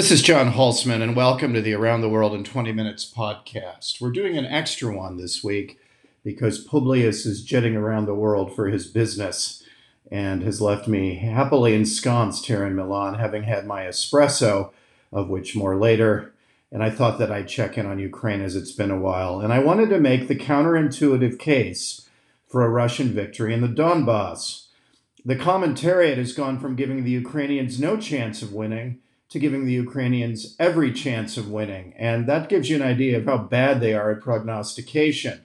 This is John Hulsman, and welcome to the Around the World in 20 Minutes podcast. We're doing an extra one this week because Publius is jetting around the world for his business and has left me happily ensconced here in Milan, having had my espresso, of which more later. And I thought that I'd check in on Ukraine as it's been a while. And I wanted to make the counterintuitive case for a Russian victory in the Donbass. The commentariat has gone from giving the Ukrainians no chance of winning to giving the Ukrainians every chance of winning. And that gives you an idea of how bad they are at prognostication.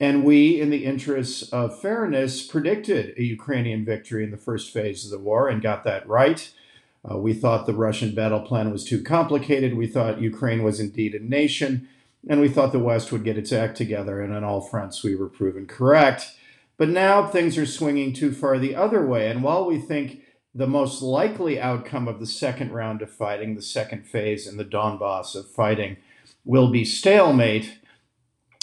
And we, in the interests of fairness, predicted a Ukrainian victory in the first phase of the war and got that right. Uh, we thought the Russian battle plan was too complicated. We thought Ukraine was indeed a nation. And we thought the West would get its act together. And on all fronts, we were proven correct. But now things are swinging too far the other way. And while we think the most likely outcome of the second round of fighting, the second phase in the Donbass of fighting, will be stalemate.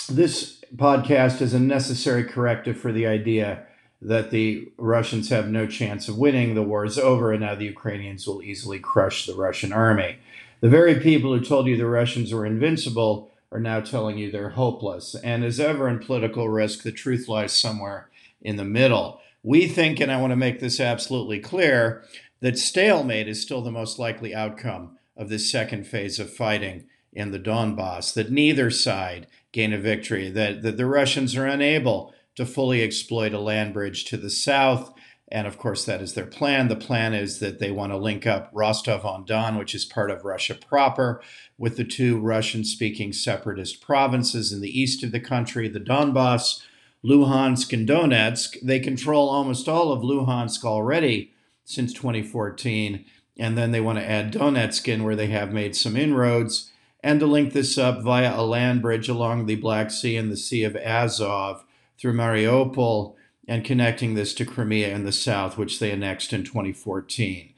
This podcast is a necessary corrective for the idea that the Russians have no chance of winning, the war is over, and now the Ukrainians will easily crush the Russian army. The very people who told you the Russians were invincible are now telling you they're hopeless. And as ever in political risk, the truth lies somewhere in the middle. We think, and I want to make this absolutely clear, that stalemate is still the most likely outcome of this second phase of fighting in the Donbass, that neither side gain a victory, that, that the Russians are unable to fully exploit a land bridge to the south. And of course, that is their plan. The plan is that they want to link up Rostov on Don, which is part of Russia proper, with the two Russian speaking separatist provinces in the east of the country, the Donbass, Luhansk and Donetsk. They control almost all of Luhansk already since 2014. And then they want to add Donetsk in, where they have made some inroads, and to link this up via a land bridge along the Black Sea and the Sea of Azov through Mariupol and connecting this to Crimea in the south, which they annexed in 2014.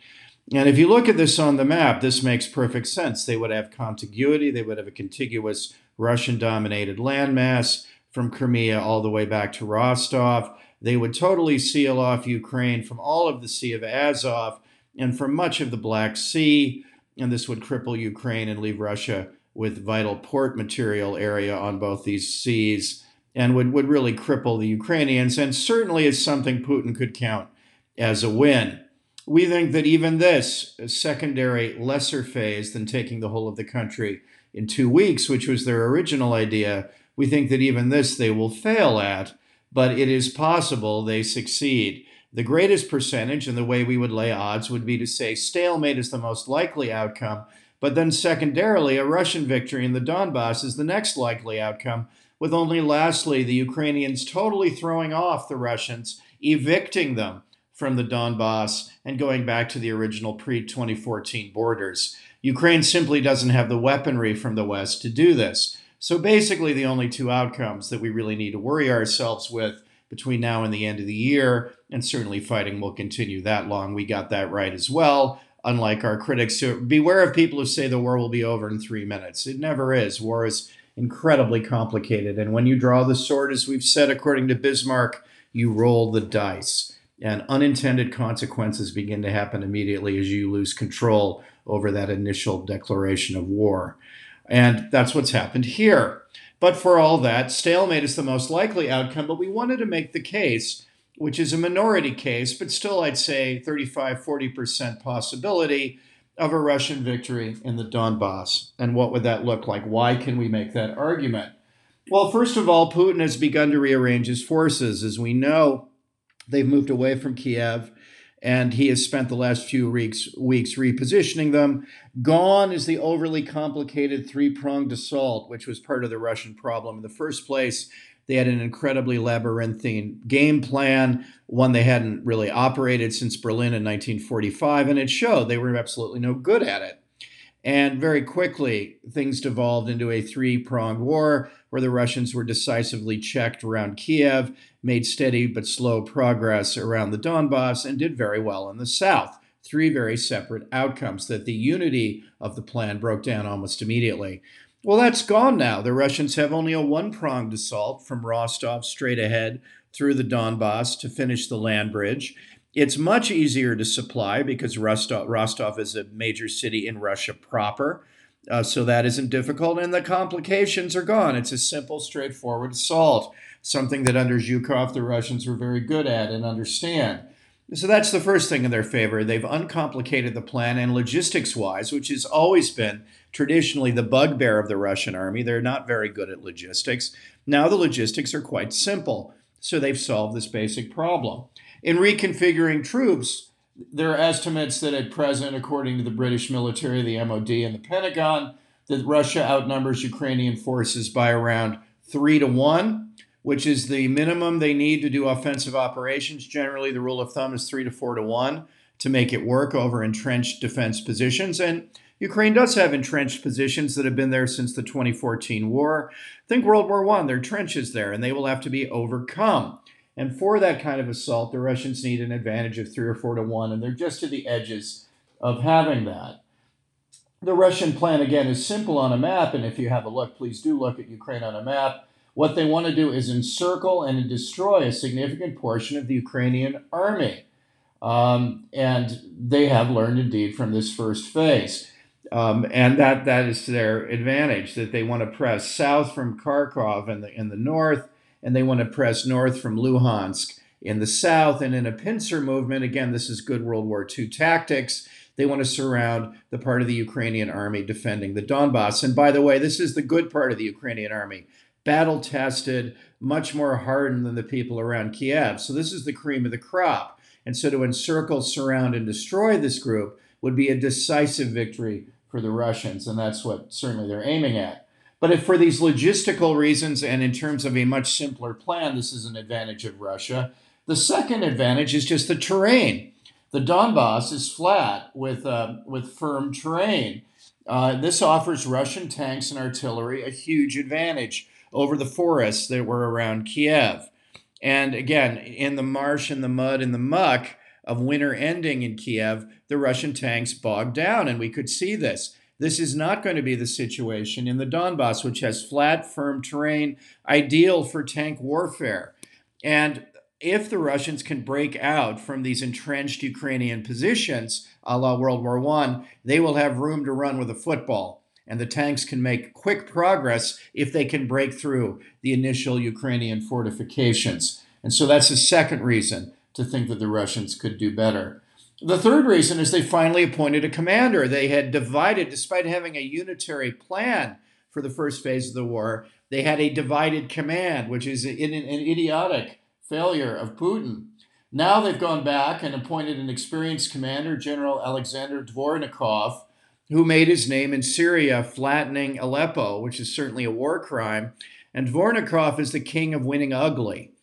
And if you look at this on the map, this makes perfect sense. They would have contiguity, they would have a contiguous Russian dominated landmass from Crimea all the way back to Rostov. They would totally seal off Ukraine from all of the Sea of Azov and from much of the Black Sea. And this would cripple Ukraine and leave Russia with vital port material area on both these seas and would, would really cripple the Ukrainians, and certainly is something Putin could count as a win. We think that even this secondary, lesser phase than taking the whole of the country in two weeks, which was their original idea, we think that even this they will fail at, but it is possible they succeed. The greatest percentage, and the way we would lay odds, would be to say stalemate is the most likely outcome, but then secondarily, a Russian victory in the Donbass is the next likely outcome, with only lastly the Ukrainians totally throwing off the Russians, evicting them from the Donbass, and going back to the original pre 2014 borders. Ukraine simply doesn't have the weaponry from the West to do this. So basically, the only two outcomes that we really need to worry ourselves with between now and the end of the year, and certainly fighting will continue that long. We got that right as well. Unlike our critics, so beware of people who say the war will be over in three minutes. It never is. War is incredibly complicated. And when you draw the sword, as we've said, according to Bismarck, you roll the dice. And unintended consequences begin to happen immediately as you lose control over that initial declaration of war. And that's what's happened here. But for all that, stalemate is the most likely outcome. But we wanted to make the case, which is a minority case, but still, I'd say 35, 40% possibility of a Russian victory in the Donbass. And what would that look like? Why can we make that argument? Well, first of all, Putin has begun to rearrange his forces. As we know, they've moved away from Kiev and he has spent the last few weeks, weeks repositioning them. Gone is the overly complicated three pronged assault, which was part of the Russian problem in the first place. They had an incredibly labyrinthine game plan, one they hadn't really operated since Berlin in 1945, and it showed they were absolutely no good at it. And very quickly, things devolved into a three pronged war where the Russians were decisively checked around Kiev, made steady but slow progress around the Donbass, and did very well in the south. Three very separate outcomes that the unity of the plan broke down almost immediately. Well, that's gone now. The Russians have only a one pronged assault from Rostov straight ahead through the Donbass to finish the land bridge. It's much easier to supply because Rostov, Rostov is a major city in Russia proper. Uh, so that isn't difficult, and the complications are gone. It's a simple, straightforward assault, something that under Zhukov the Russians were very good at and understand. So that's the first thing in their favor. They've uncomplicated the plan, and logistics wise, which has always been traditionally the bugbear of the Russian army, they're not very good at logistics. Now the logistics are quite simple. So they've solved this basic problem. In reconfiguring troops, there are estimates that at present, according to the British military, the MOD, and the Pentagon, that Russia outnumbers Ukrainian forces by around three to one, which is the minimum they need to do offensive operations. Generally, the rule of thumb is three to four to one to make it work over entrenched defense positions. And Ukraine does have entrenched positions that have been there since the 2014 war. Think World War I, there are trenches there, and they will have to be overcome. And for that kind of assault, the Russians need an advantage of three or four to one, and they're just to the edges of having that. The Russian plan, again, is simple on a map, and if you have a look, please do look at Ukraine on a map. What they want to do is encircle and destroy a significant portion of the Ukrainian army. Um, and they have learned indeed from this first phase. Um, and that, that is to their advantage that they want to press south from Kharkov in the, in the north and they want to press north from Luhansk in the south. And in a pincer movement, again, this is good World War II tactics. They want to surround the part of the Ukrainian army defending the Donbass. And by the way, this is the good part of the Ukrainian army battle tested, much more hardened than the people around Kiev. So this is the cream of the crop. And so to encircle, surround, and destroy this group would be a decisive victory for the Russians. And that's what certainly they're aiming at. But if for these logistical reasons and in terms of a much simpler plan, this is an advantage of Russia. The second advantage is just the terrain. The Donbass is flat with, uh, with firm terrain. Uh, this offers Russian tanks and artillery a huge advantage over the forests that were around Kiev. And again, in the marsh and the mud and the muck of winter ending in Kiev, the Russian tanks bogged down, and we could see this. This is not going to be the situation in the Donbass, which has flat, firm terrain, ideal for tank warfare. And if the Russians can break out from these entrenched Ukrainian positions, a la World War I, they will have room to run with a football. And the tanks can make quick progress if they can break through the initial Ukrainian fortifications. And so that's the second reason to think that the Russians could do better. The third reason is they finally appointed a commander. They had divided, despite having a unitary plan for the first phase of the war, they had a divided command, which is an, an idiotic failure of Putin. Now they've gone back and appointed an experienced commander, General Alexander Dvornikov, who made his name in Syria, flattening Aleppo, which is certainly a war crime. And Dvornikov is the king of winning ugly.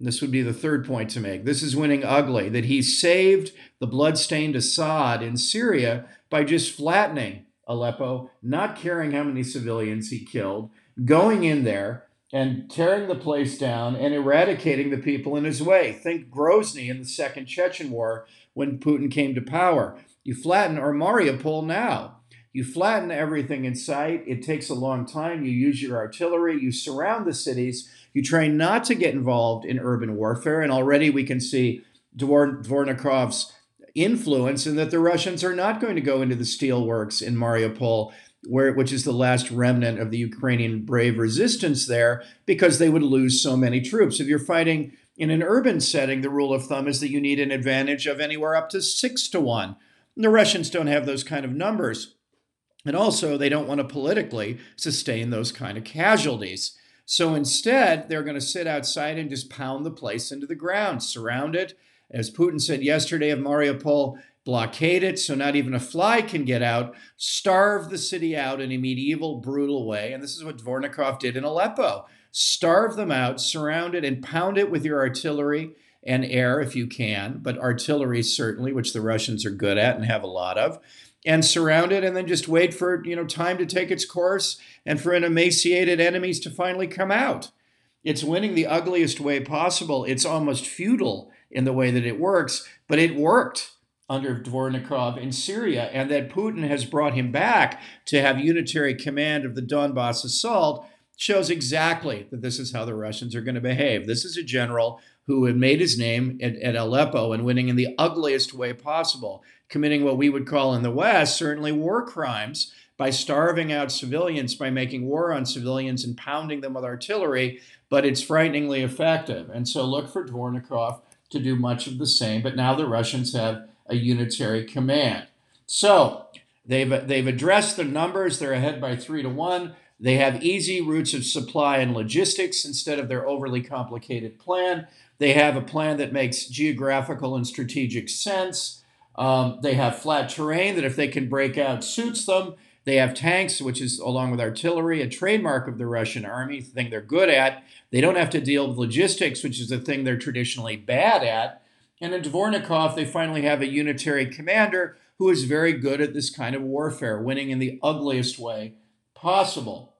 This would be the third point to make. This is winning ugly, that he saved the bloodstained Assad in Syria by just flattening Aleppo, not caring how many civilians he killed, going in there and tearing the place down and eradicating the people in his way. Think Grozny in the Second Chechen War when Putin came to power. You flatten or Mariupol now. You flatten everything in sight. It takes a long time. You use your artillery. You surround the cities. You try not to get involved in urban warfare. And already we can see Dvor- Dvornikov's influence and that the Russians are not going to go into the steelworks in Mariupol, where, which is the last remnant of the Ukrainian brave resistance there, because they would lose so many troops. If you're fighting in an urban setting, the rule of thumb is that you need an advantage of anywhere up to six to one. And the Russians don't have those kind of numbers. And also, they don't want to politically sustain those kind of casualties. So instead, they're going to sit outside and just pound the place into the ground, surround it. As Putin said yesterday of Mariupol, blockade it so not even a fly can get out, starve the city out in a medieval, brutal way. And this is what Dvornikov did in Aleppo. Starve them out, surround it, and pound it with your artillery and air if you can, but artillery certainly, which the Russians are good at and have a lot of and surround it and then just wait for you know time to take its course and for an emaciated enemies to finally come out. It's winning the ugliest way possible. It's almost futile in the way that it works but it worked under Dvornikov in Syria and that Putin has brought him back to have unitary command of the Donbass assault shows exactly that this is how the Russians are going to behave. This is a general who had made his name at, at Aleppo and winning in the ugliest way possible, committing what we would call in the West certainly war crimes by starving out civilians, by making war on civilians and pounding them with artillery, but it's frighteningly effective. And so look for Dvornikov to do much of the same, but now the Russians have a unitary command. So they've, they've addressed the numbers, they're ahead by three to one. They have easy routes of supply and logistics instead of their overly complicated plan. They have a plan that makes geographical and strategic sense. Um, they have flat terrain that, if they can break out, suits them. They have tanks, which is along with artillery, a trademark of the Russian army, the thing they're good at. They don't have to deal with logistics, which is the thing they're traditionally bad at. And in Dvornikov, they finally have a unitary commander who is very good at this kind of warfare, winning in the ugliest way possible.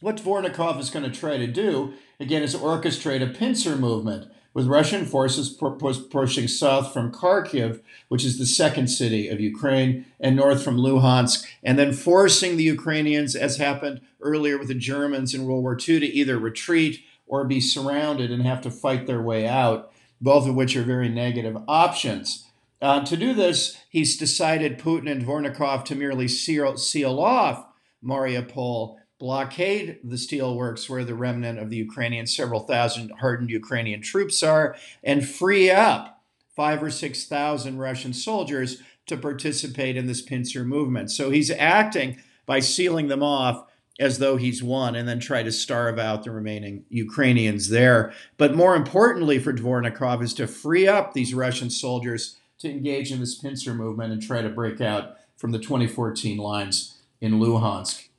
What Dvornikov is going to try to do, again, is orchestrate a pincer movement with Russian forces pushing south from Kharkiv, which is the second city of Ukraine, and north from Luhansk, and then forcing the Ukrainians, as happened earlier with the Germans in World War II, to either retreat or be surrounded and have to fight their way out, both of which are very negative options. Uh, to do this, he's decided Putin and Dvornikov to merely seal, seal off Mariupol blockade the steelworks where the remnant of the Ukrainian, several thousand hardened Ukrainian troops are, and free up five or 6,000 Russian soldiers to participate in this pincer movement. So he's acting by sealing them off as though he's won and then try to starve out the remaining Ukrainians there. But more importantly for Dvornikov is to free up these Russian soldiers to engage in this pincer movement and try to break out from the 2014 lines in Luhansk.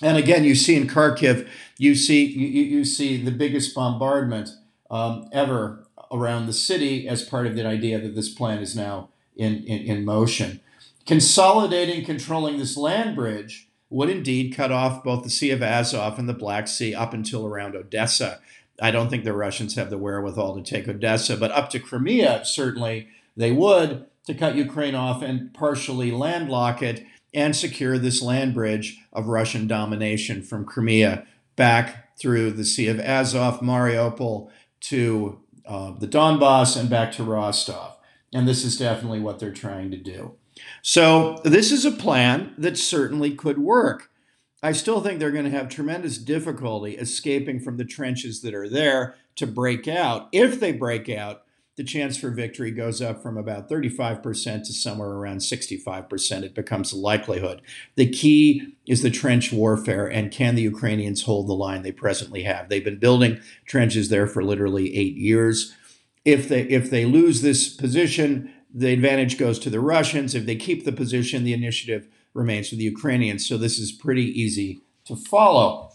And again, you see in Kharkiv, you see you, you see the biggest bombardment um, ever around the city as part of the idea that this plan is now in, in, in motion. Consolidating, controlling this land bridge would indeed cut off both the Sea of Azov and the Black Sea up until around Odessa. I don't think the Russians have the wherewithal to take Odessa, but up to Crimea, certainly they would to cut Ukraine off and partially landlock it and secure this land bridge of Russian domination from Crimea back through the Sea of Azov, Mariupol, to uh, the Donbass, and back to Rostov. And this is definitely what they're trying to do. So, this is a plan that certainly could work. I still think they're going to have tremendous difficulty escaping from the trenches that are there to break out. If they break out, the chance for victory goes up from about 35% to somewhere around 65%. It becomes a likelihood. The key is the trench warfare, and can the Ukrainians hold the line they presently have? They've been building trenches there for literally eight years. If they if they lose this position, the advantage goes to the Russians. If they keep the position, the initiative remains with the Ukrainians. So this is pretty easy to follow.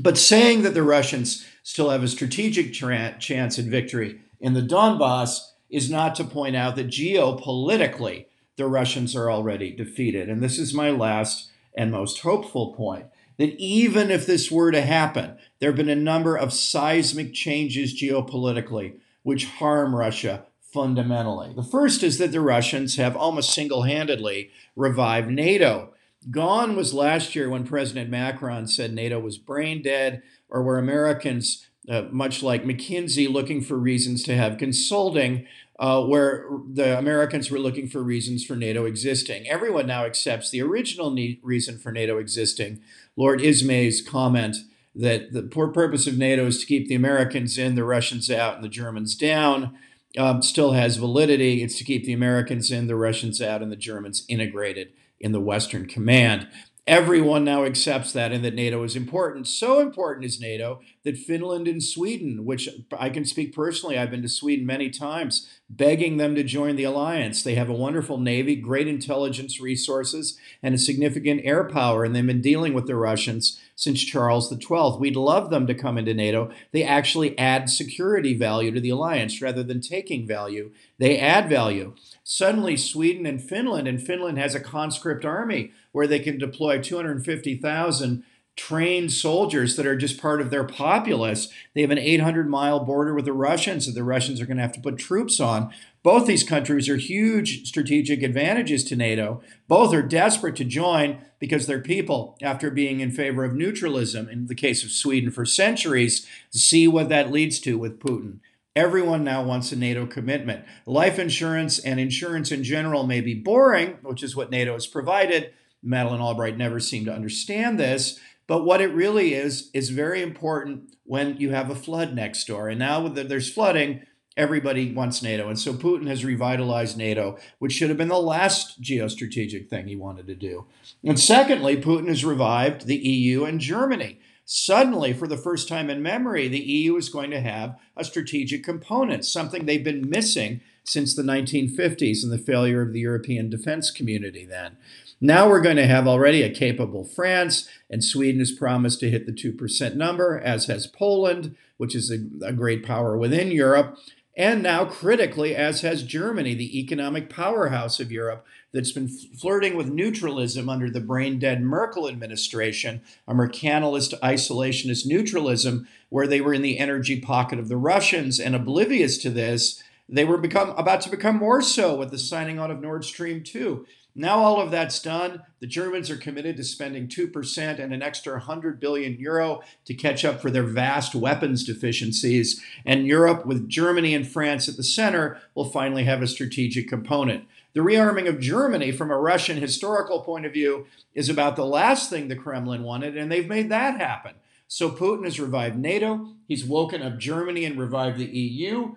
But saying that the Russians still have a strategic tra- chance at victory in the Donbass is not to point out that geopolitically the Russians are already defeated. And this is my last and most hopeful point that even if this were to happen, there have been a number of seismic changes geopolitically which harm Russia fundamentally. The first is that the Russians have almost single handedly revived NATO. Gone was last year when President Macron said NATO was brain dead, or where Americans uh, much like McKinsey looking for reasons to have consulting, uh, where the Americans were looking for reasons for NATO existing. Everyone now accepts the original reason for NATO existing. Lord Ismay's comment that the poor purpose of NATO is to keep the Americans in, the Russians out, and the Germans down. Um, still has validity. It's to keep the Americans in, the Russians out, and the Germans integrated in the Western Command. Everyone now accepts that and that NATO is important. So important is NATO that Finland and Sweden, which I can speak personally, I've been to Sweden many times, begging them to join the alliance. They have a wonderful navy, great intelligence resources, and a significant air power, and they've been dealing with the Russians since Charles XII. We'd love them to come into NATO. They actually add security value to the alliance rather than taking value. They add value. Suddenly, Sweden and Finland, and Finland has a conscript army where they can deploy 250,000 trained soldiers that are just part of their populace. They have an 800 mile border with the Russians that the Russians are going to have to put troops on. Both these countries are huge strategic advantages to NATO. Both are desperate to join because their people, after being in favor of neutralism, in the case of Sweden for centuries, see what that leads to with Putin. Everyone now wants a NATO commitment. Life insurance and insurance in general may be boring, which is what NATO has provided. Madeleine Albright never seemed to understand this. But what it really is, is very important when you have a flood next door. And now that there's flooding, everybody wants NATO. And so Putin has revitalized NATO, which should have been the last geostrategic thing he wanted to do. And secondly, Putin has revived the EU and Germany. Suddenly, for the first time in memory, the EU is going to have a strategic component, something they've been missing since the 1950s and the failure of the European defense community then. Now we're going to have already a capable France, and Sweden has promised to hit the 2% number, as has Poland, which is a, a great power within Europe. And now, critically, as has Germany, the economic powerhouse of Europe, that's been flirting with neutralism under the brain dead Merkel administration, a mercantilist, isolationist neutralism, where they were in the energy pocket of the Russians and oblivious to this. They were become about to become more so with the signing on of Nord Stream 2. Now all of that's done. The Germans are committed to spending 2% and an extra 100 billion euro to catch up for their vast weapons deficiencies. And Europe, with Germany and France at the center, will finally have a strategic component. The rearming of Germany, from a Russian historical point of view, is about the last thing the Kremlin wanted, and they've made that happen. So Putin has revived NATO, he's woken up Germany and revived the EU.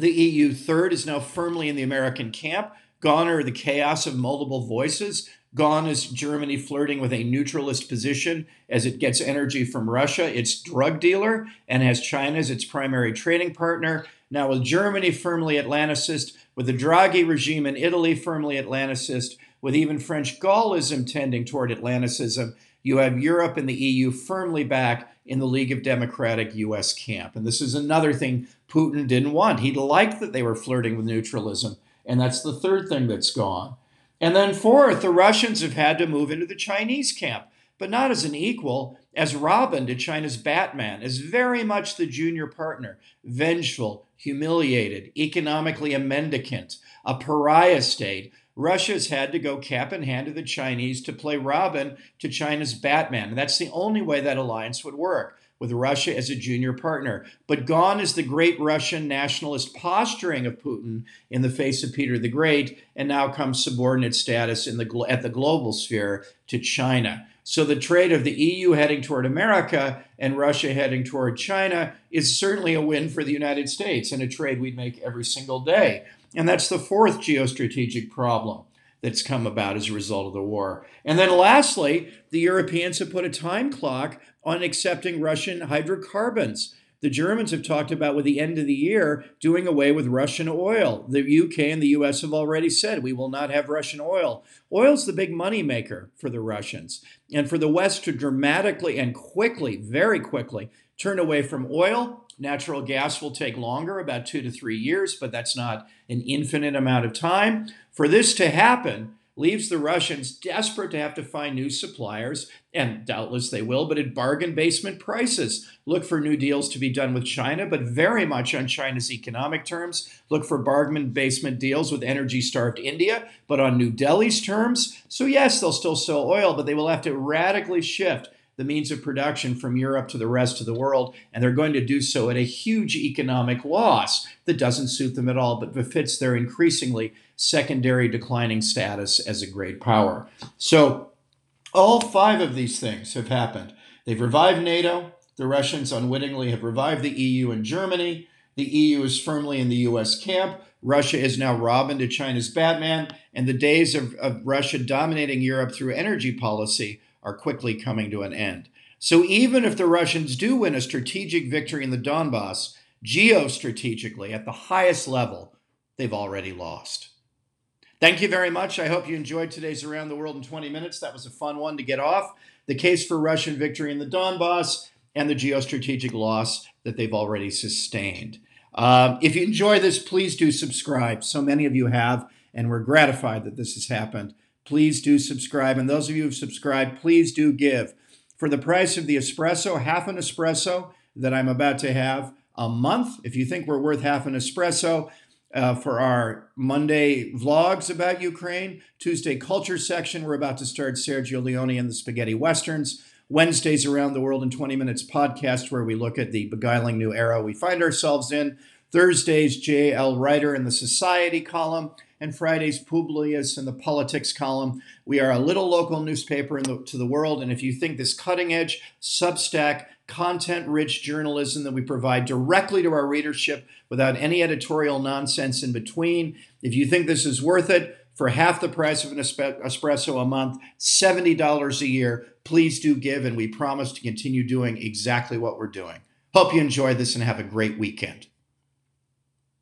The EU third is now firmly in the American camp. Gone are the chaos of multiple voices. Gone is Germany flirting with a neutralist position as it gets energy from Russia, its drug dealer, and has China as its primary trading partner. Now, with Germany firmly Atlanticist, with the Draghi regime in Italy firmly Atlanticist, with even French Gaullism tending toward Atlanticism, you have Europe and the EU firmly back in the League of Democratic US camp. And this is another thing Putin didn't want. He liked that they were flirting with neutralism. And that's the third thing that's gone. And then, fourth, the Russians have had to move into the Chinese camp, but not as an equal, as Robin to China's Batman, as very much the junior partner, vengeful, humiliated, economically a mendicant, a pariah state. Russia's had to go cap in hand to the Chinese to play Robin to China's Batman. And that's the only way that alliance would work with Russia as a junior partner. But gone is the great Russian nationalist posturing of Putin in the face of Peter the Great, and now comes subordinate status in the, at the global sphere to China. So the trade of the EU heading toward America and Russia heading toward China is certainly a win for the United States and a trade we'd make every single day. And that's the fourth geostrategic problem that's come about as a result of the war. And then lastly, the Europeans have put a time clock on accepting Russian hydrocarbons. The Germans have talked about with the end of the year doing away with Russian oil. The UK and the US have already said we will not have Russian oil. Oil's the big money maker for the Russians. And for the West to dramatically and quickly, very quickly, turn away from oil, natural gas will take longer, about two to three years, but that's not an infinite amount of time. For this to happen, leaves the Russians desperate to have to find new suppliers, and doubtless they will, but at bargain basement prices. Look for new deals to be done with China, but very much on China's economic terms. Look for bargain basement deals with energy starved India, but on New Delhi's terms. So, yes, they'll still sell oil, but they will have to radically shift the means of production from Europe to the rest of the world, and they're going to do so at a huge economic loss that doesn't suit them at all, but befits their increasingly secondary declining status as a great power. So, all five of these things have happened. They've revived NATO. The Russians unwittingly have revived the EU and Germany. The EU is firmly in the US camp. Russia is now Robin to China's Batman. And the days of, of Russia dominating Europe through energy policy are quickly coming to an end. So even if the Russians do win a strategic victory in the Donbass, geostrategically at the highest level, they've already lost. Thank you very much. I hope you enjoyed today's Around the World in 20 Minutes. That was a fun one to get off. The case for Russian victory in the Donbass and the geostrategic loss that they've already sustained. Uh, if you enjoy this, please do subscribe. So many of you have, and we're gratified that this has happened please do subscribe. And those of you who've subscribed, please do give. For the price of the espresso, half an espresso that I'm about to have a month, if you think we're worth half an espresso, uh, for our Monday vlogs about Ukraine, Tuesday culture section, we're about to start Sergio Leone and the Spaghetti Westerns. Wednesdays around the world in 20 minutes podcast, where we look at the beguiling new era we find ourselves in. Thursdays, J.L. Writer in the Society column, and Fridays, Publius in the Politics column. We are a little local newspaper the, to the world, and if you think this cutting edge, Substack, content rich journalism that we provide directly to our readership without any editorial nonsense in between, if you think this is worth it, for half the price of an espresso a month, $70 a year, please do give, and we promise to continue doing exactly what we're doing. Hope you enjoyed this and have a great weekend.